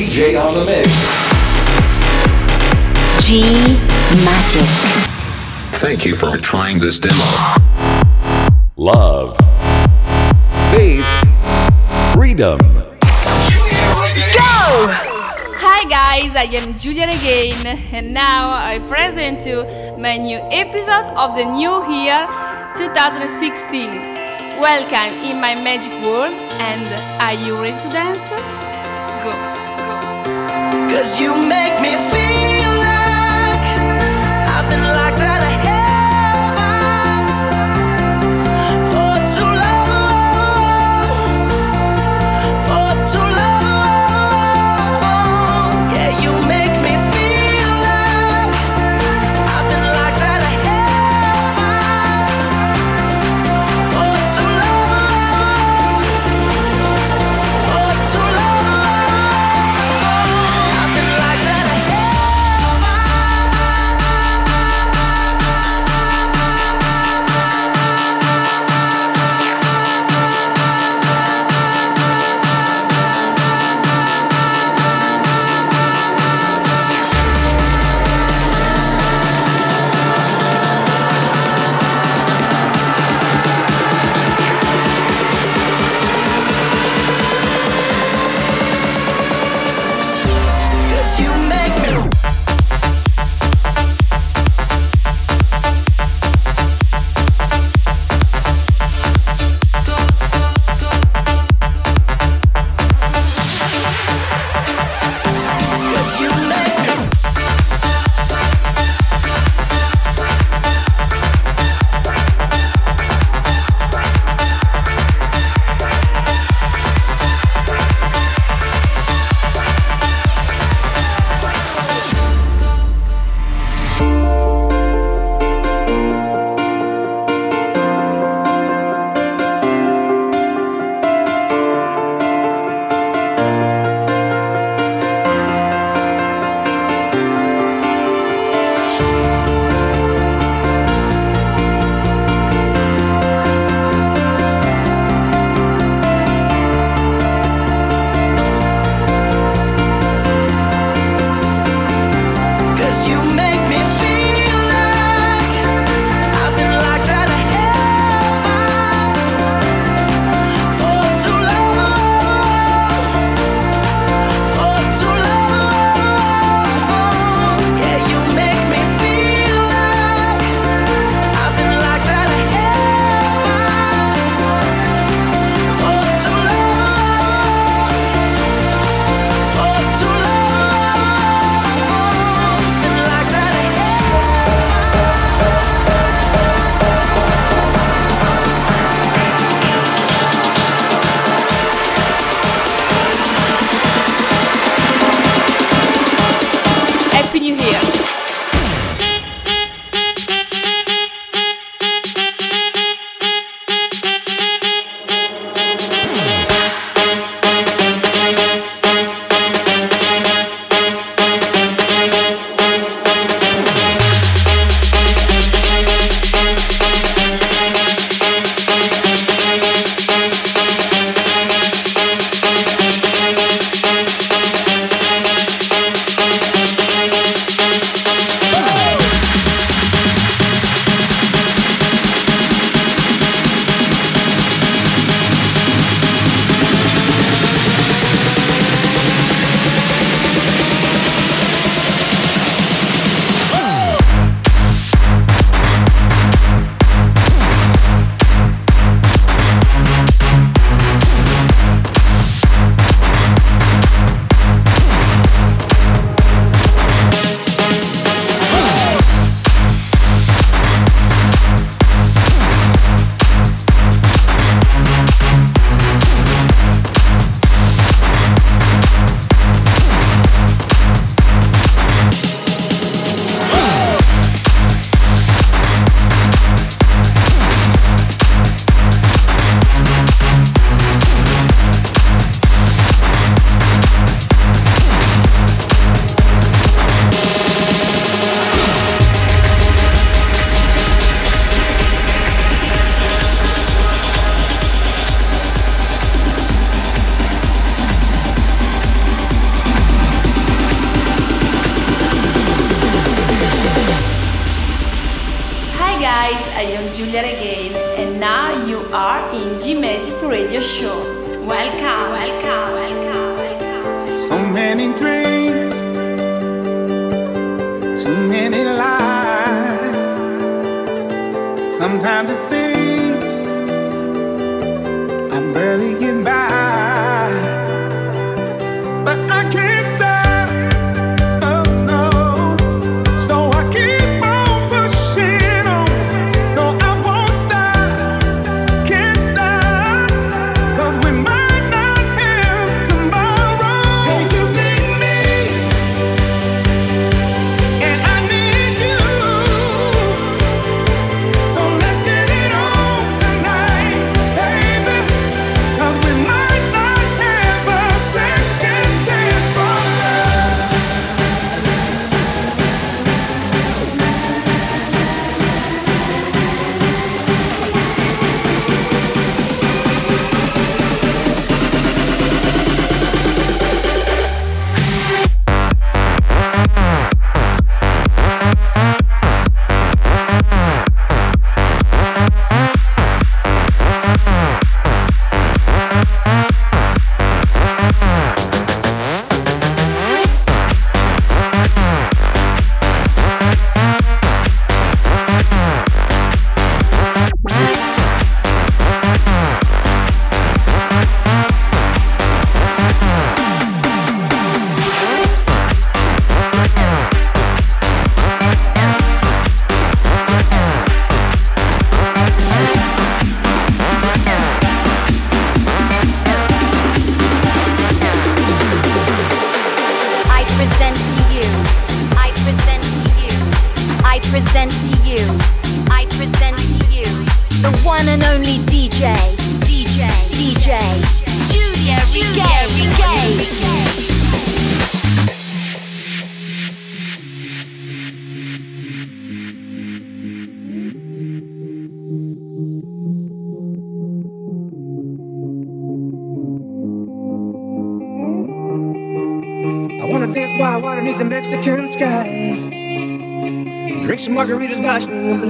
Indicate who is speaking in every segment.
Speaker 1: DJ on the mix.
Speaker 2: G Magic.
Speaker 3: Thank you for trying this demo.
Speaker 1: Love. Faith. Freedom. Go!
Speaker 4: Hi guys, I am Giulia Regain, and now I present you my new episode of the new year 2016. Welcome in my magic world, and are you ready to dance?
Speaker 5: Cause you make me feel
Speaker 4: Juliet again, and now you are in G Magic Radio Show. Welcome, welcome, welcome, welcome.
Speaker 6: So many dreams, too many lies. Sometimes it seems I'm barely getting by, but I can't. gosh, nigga,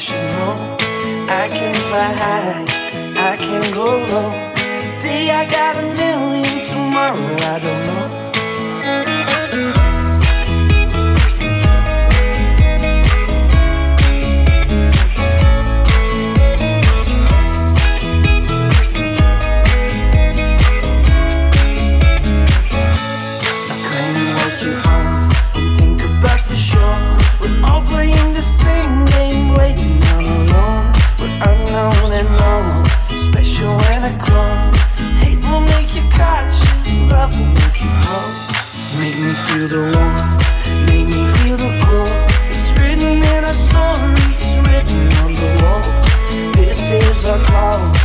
Speaker 6: professional. I
Speaker 5: can fly high, I can go low. Today I got a million, tomorrow I don't know. feel the warmth, make me feel the cold. It's written in our stories, written on the wall. This is our call.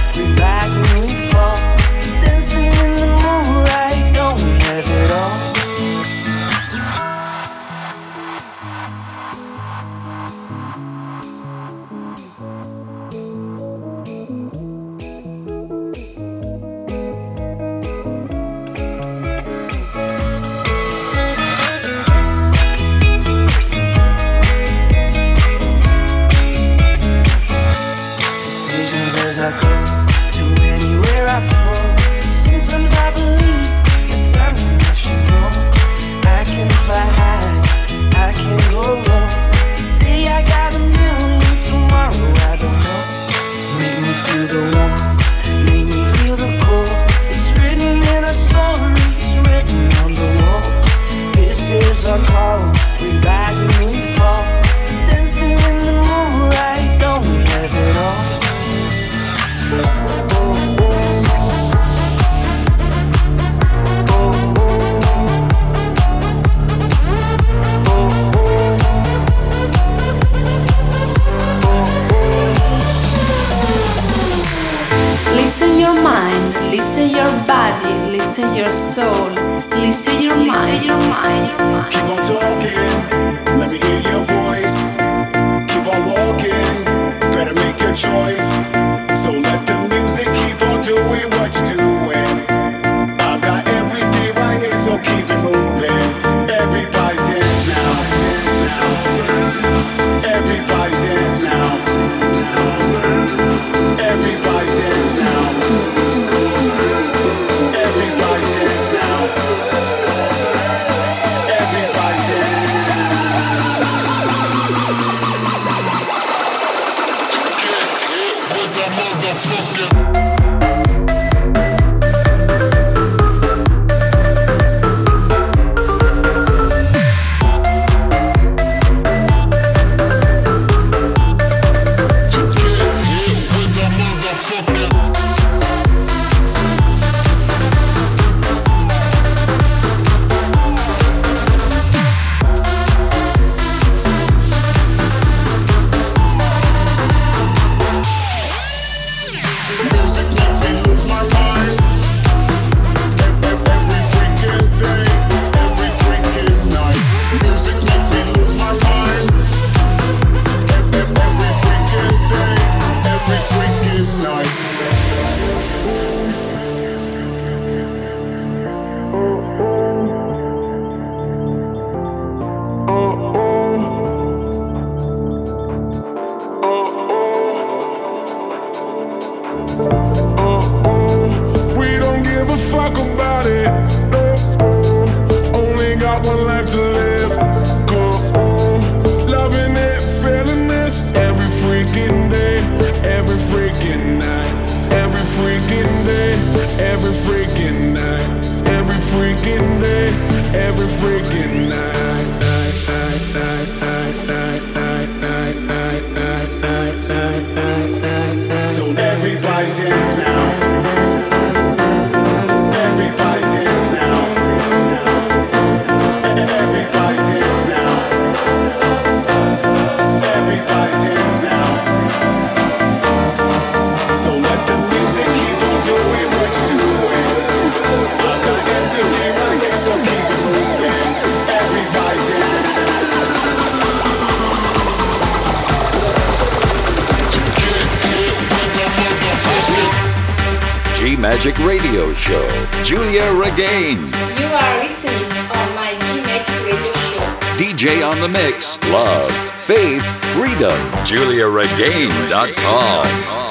Speaker 1: Magic Radio Show. Giulia Regain.
Speaker 4: You are listening on my G-Magic Radio Show.
Speaker 1: DJ on the mix. Love, faith, freedom. GiuliaRegain.com.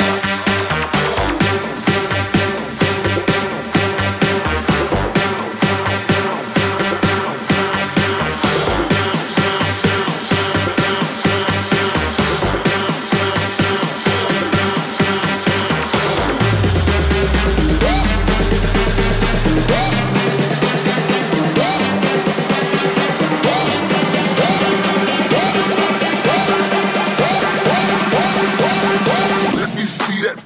Speaker 7: you see that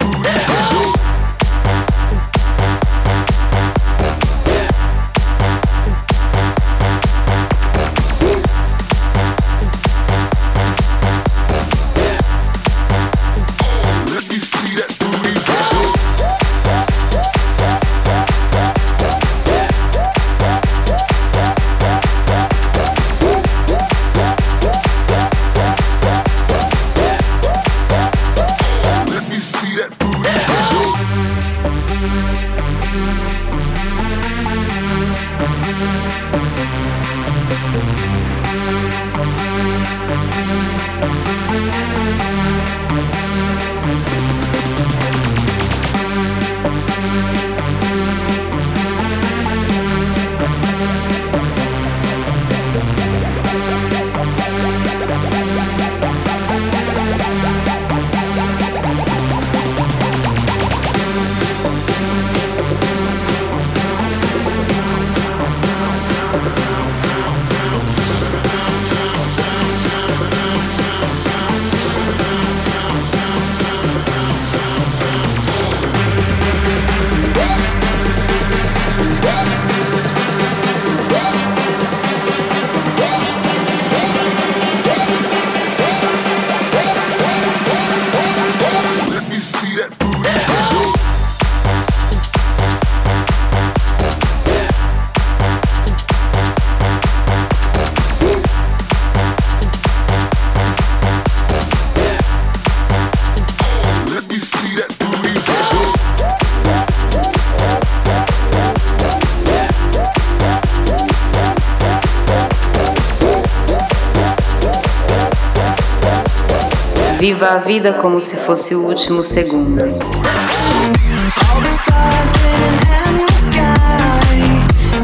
Speaker 7: Viva a vida como se fosse o último segundo.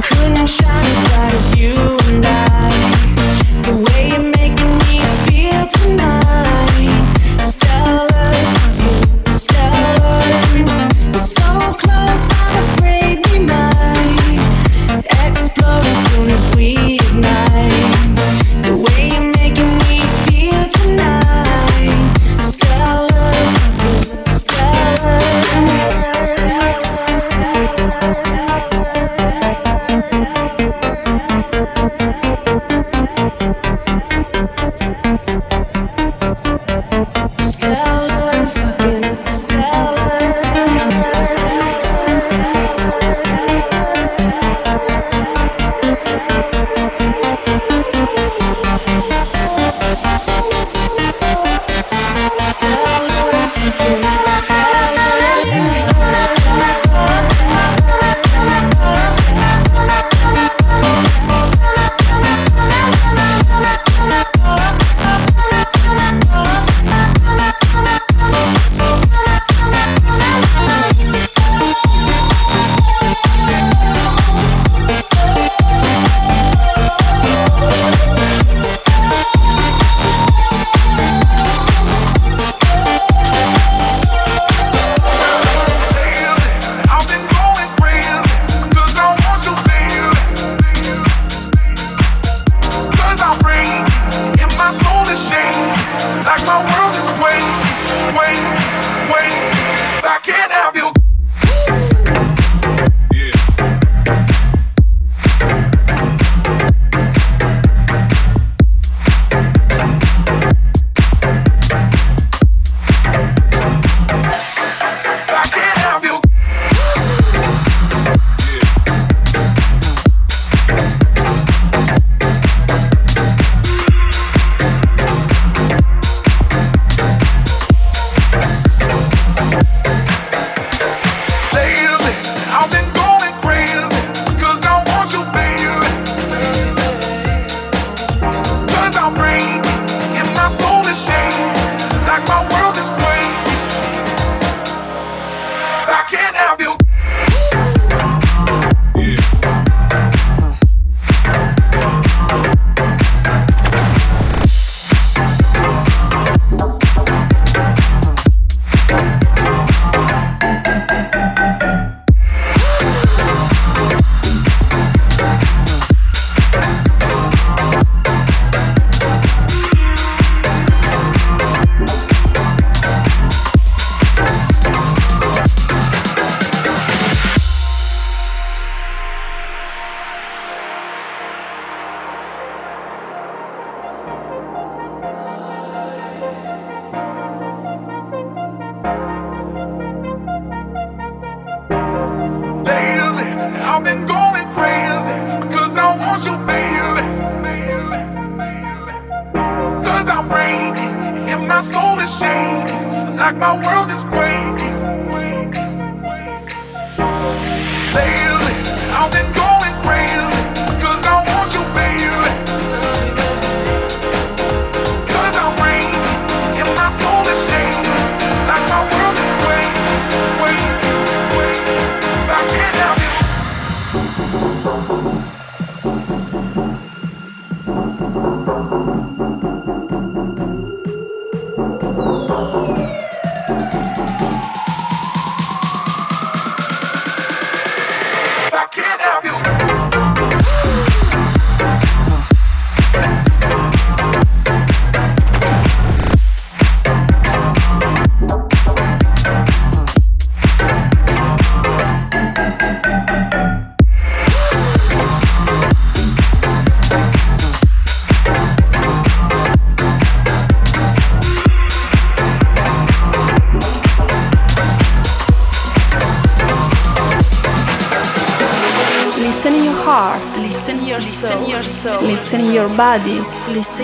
Speaker 5: Couldn't shine as bright as you and I.
Speaker 4: body,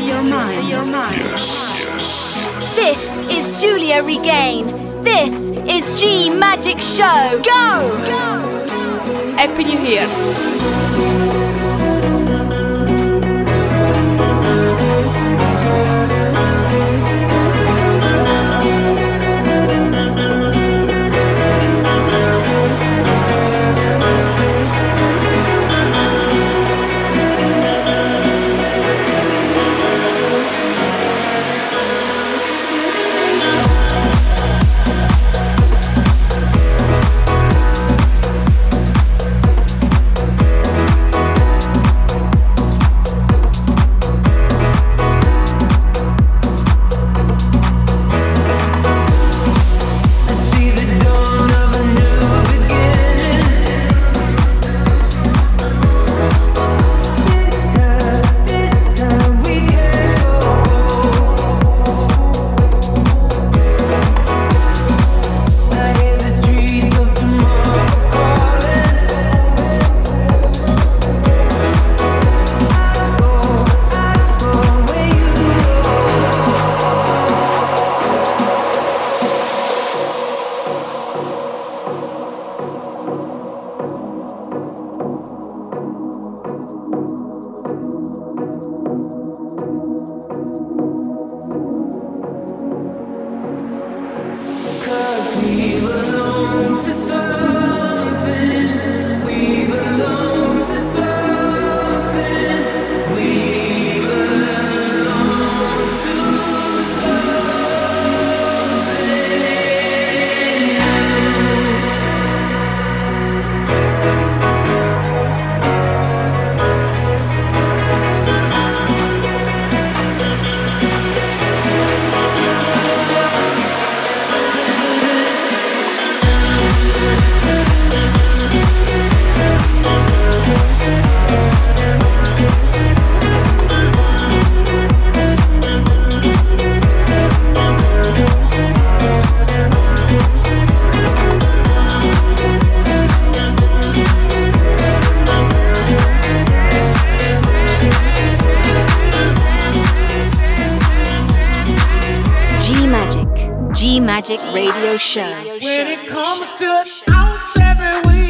Speaker 4: your mind. Your mind. Yes, yes.
Speaker 2: This is Giulia Regain. This is G Magic Show. Go! Go!
Speaker 5: Happy New Year!
Speaker 8: G Magic Radio Show.
Speaker 9: When it comes to house every
Speaker 10: week.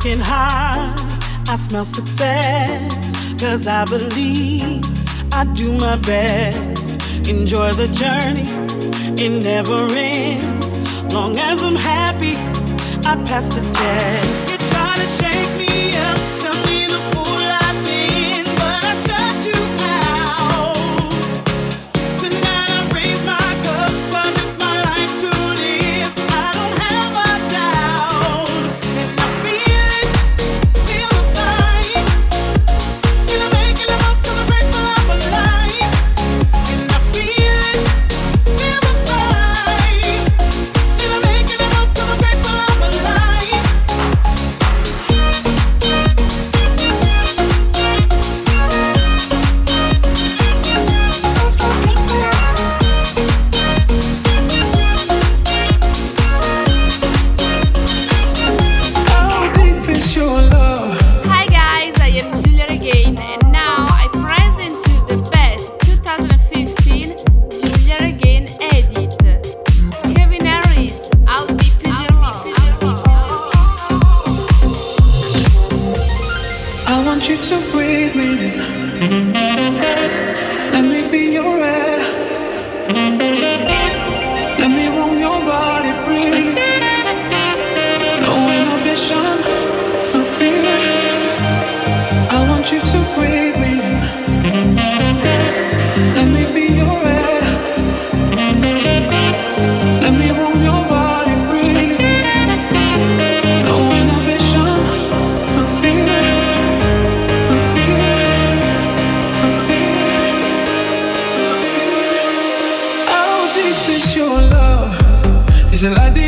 Speaker 10: working hard. I smell success, cause I believe I do my best. Enjoy the journey, it never ends. Long as I'm happy, I pass the test. reason I
Speaker 4: did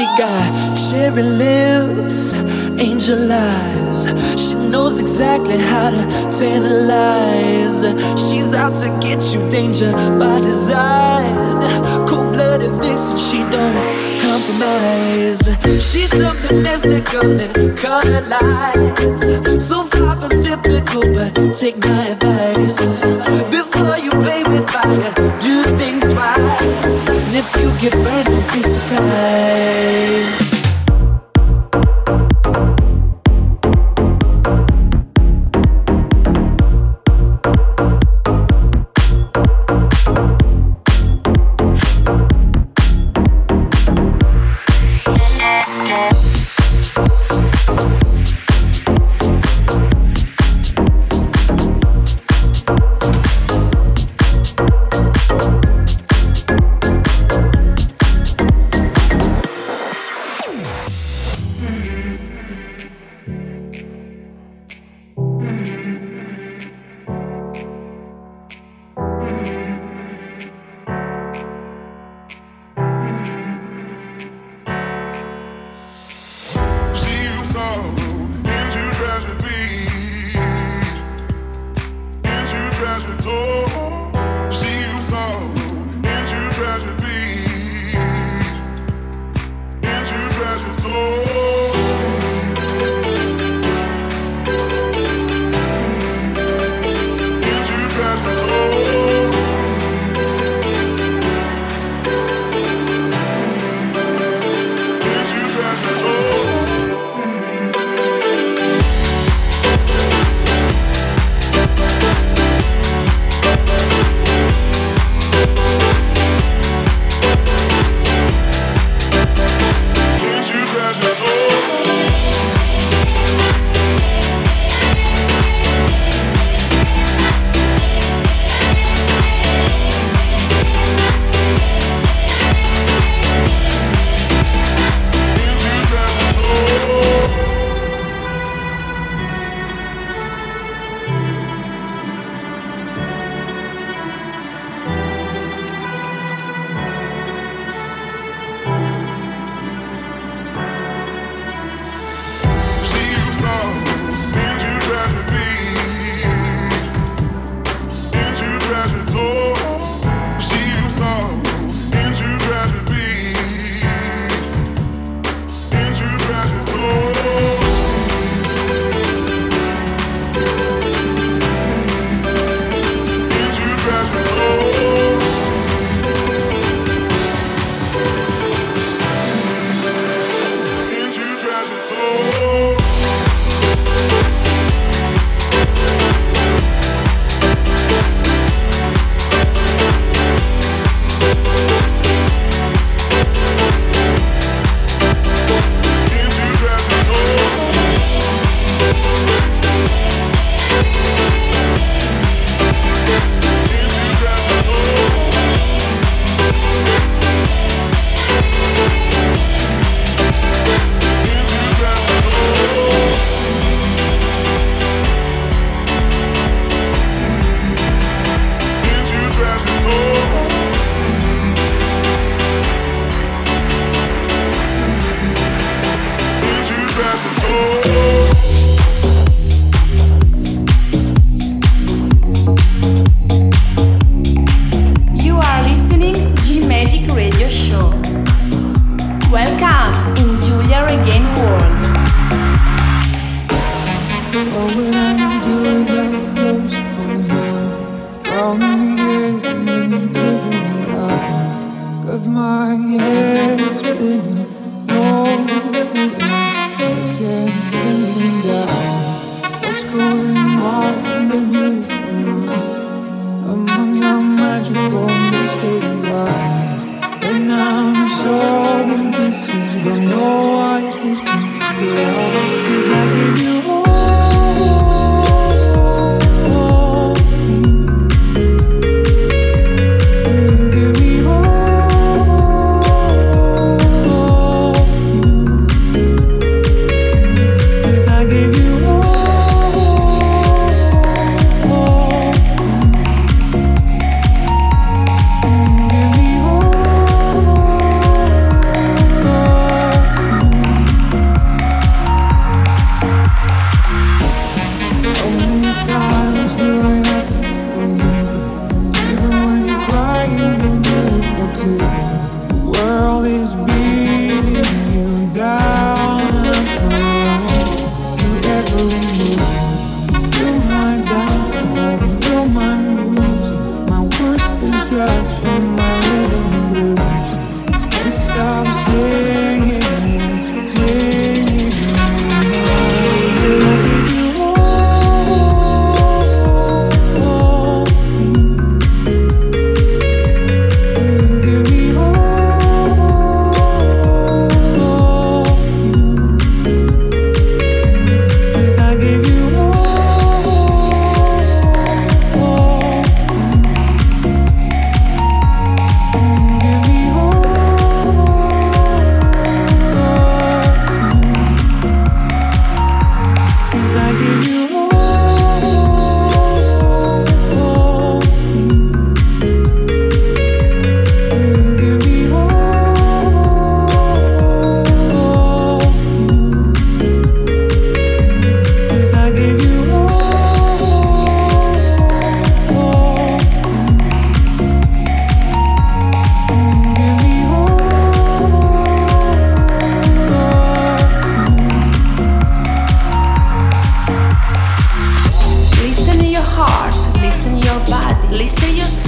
Speaker 5: She got cherry lips, angel eyes. She knows exactly how to tantalize. She's out to get you, danger by design. Cold blooded vixen, she don't She's something mystical and color lights. So far from typical, but take my advice. Before you play with fire, do think twice. And if you get burned, don't be surprised.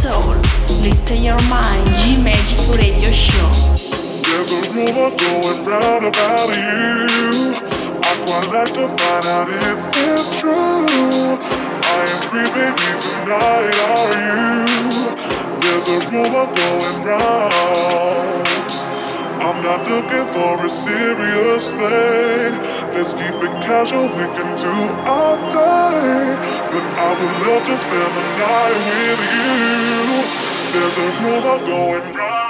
Speaker 4: soul. Listen your mind, G Magic
Speaker 5: Radio Show. There's a rumor going round about you. I quite like to find out if it's true. I am free, baby, tonight. Are you? There's a rumor going round. I'm not looking for a serious thing. Let's keep it casual, we can do our thing. But I would love to spend the night with you. There's a rumor going round.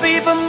Speaker 5: people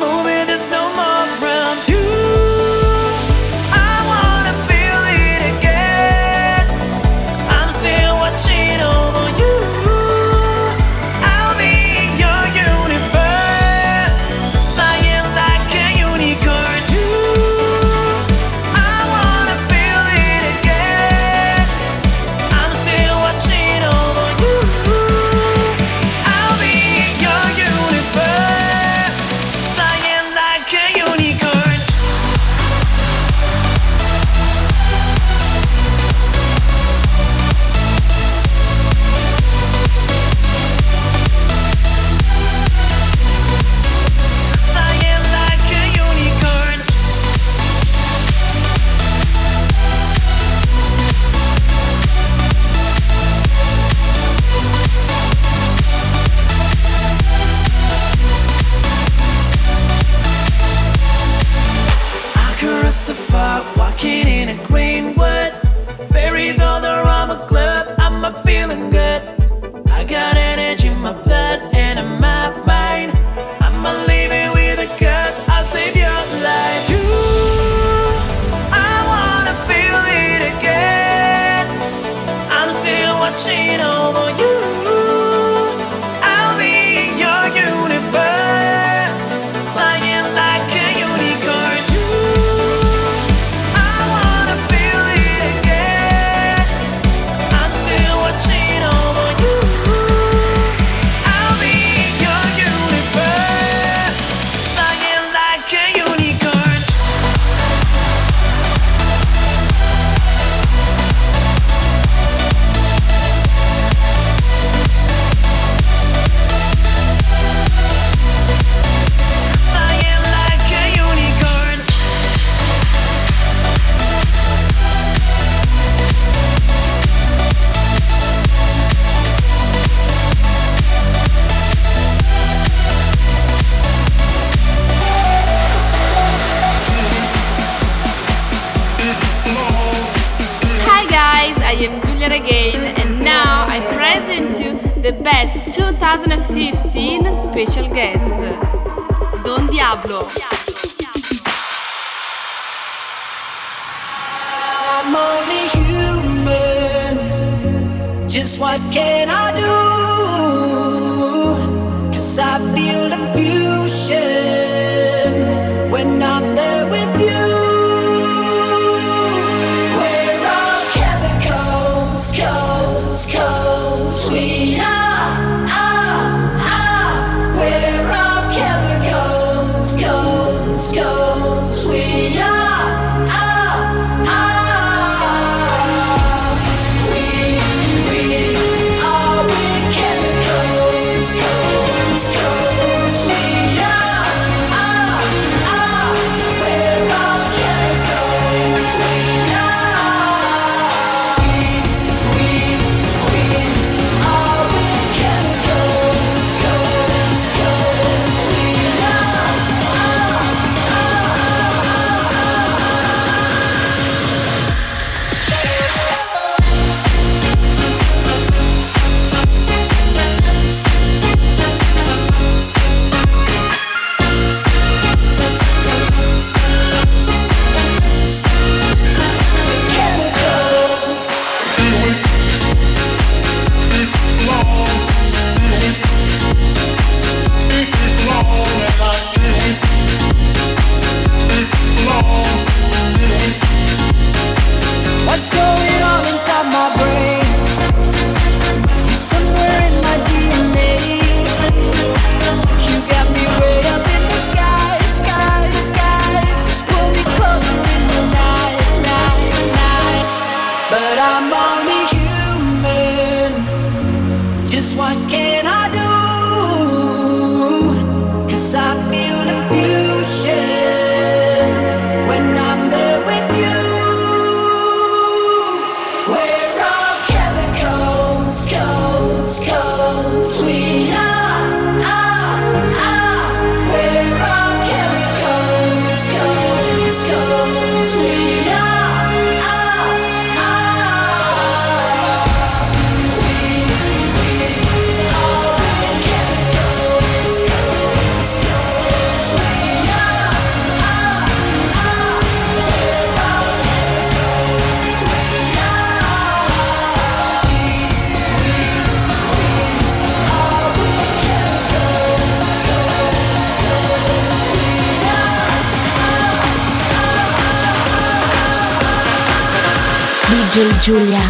Speaker 2: DJ Giulia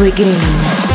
Speaker 2: Regain.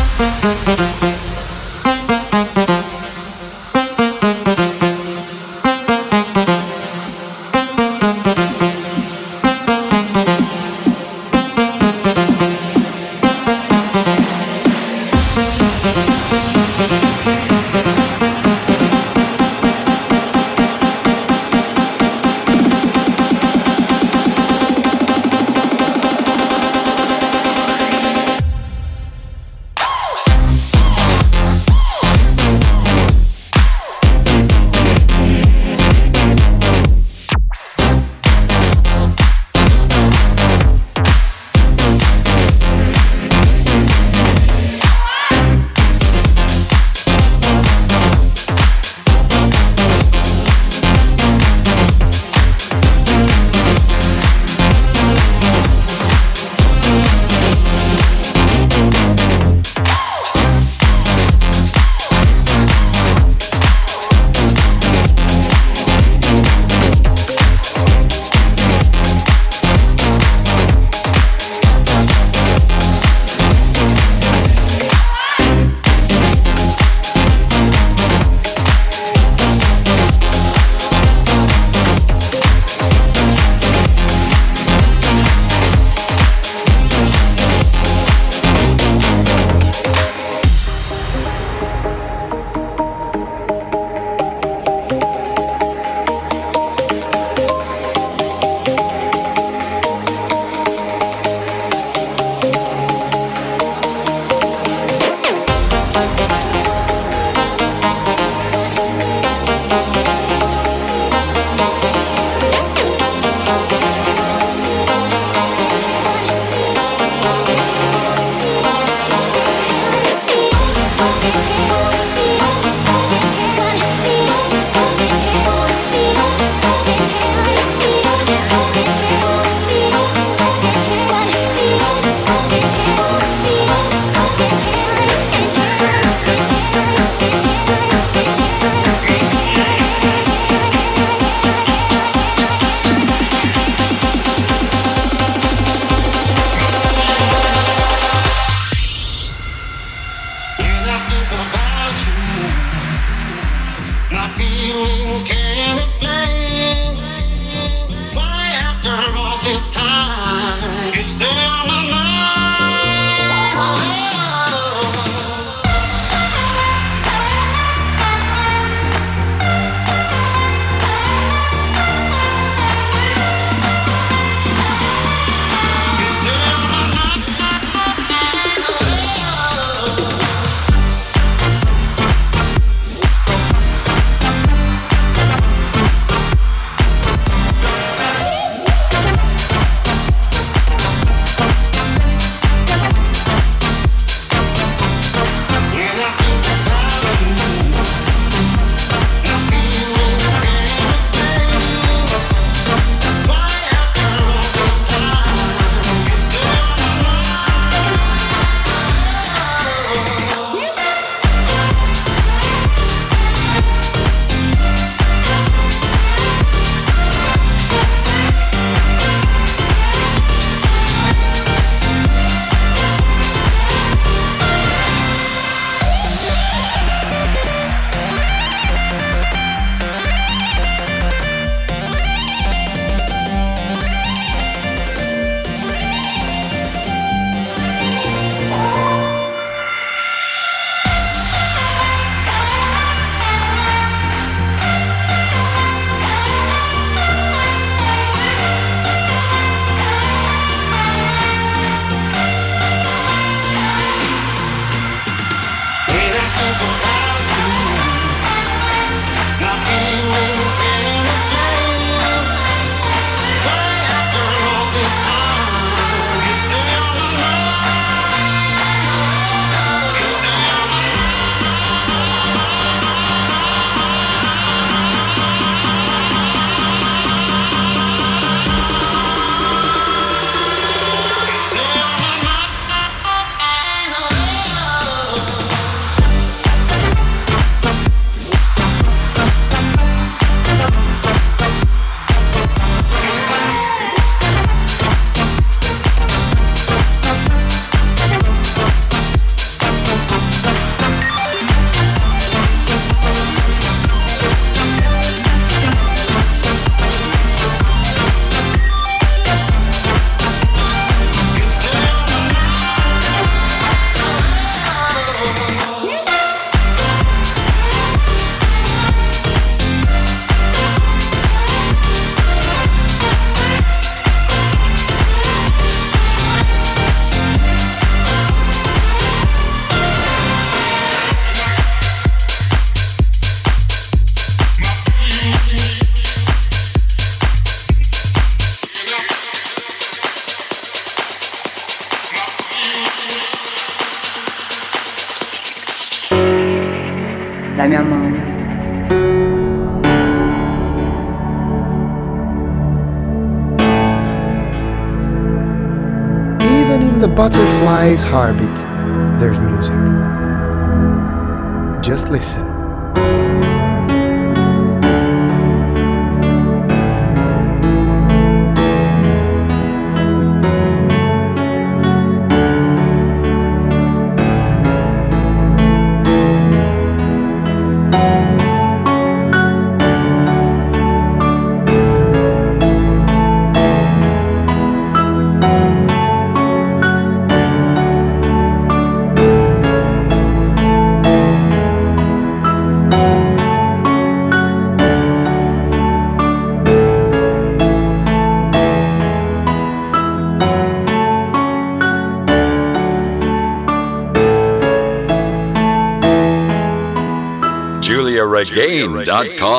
Speaker 11: Butterfly's
Speaker 1: GiuliaRegain.com.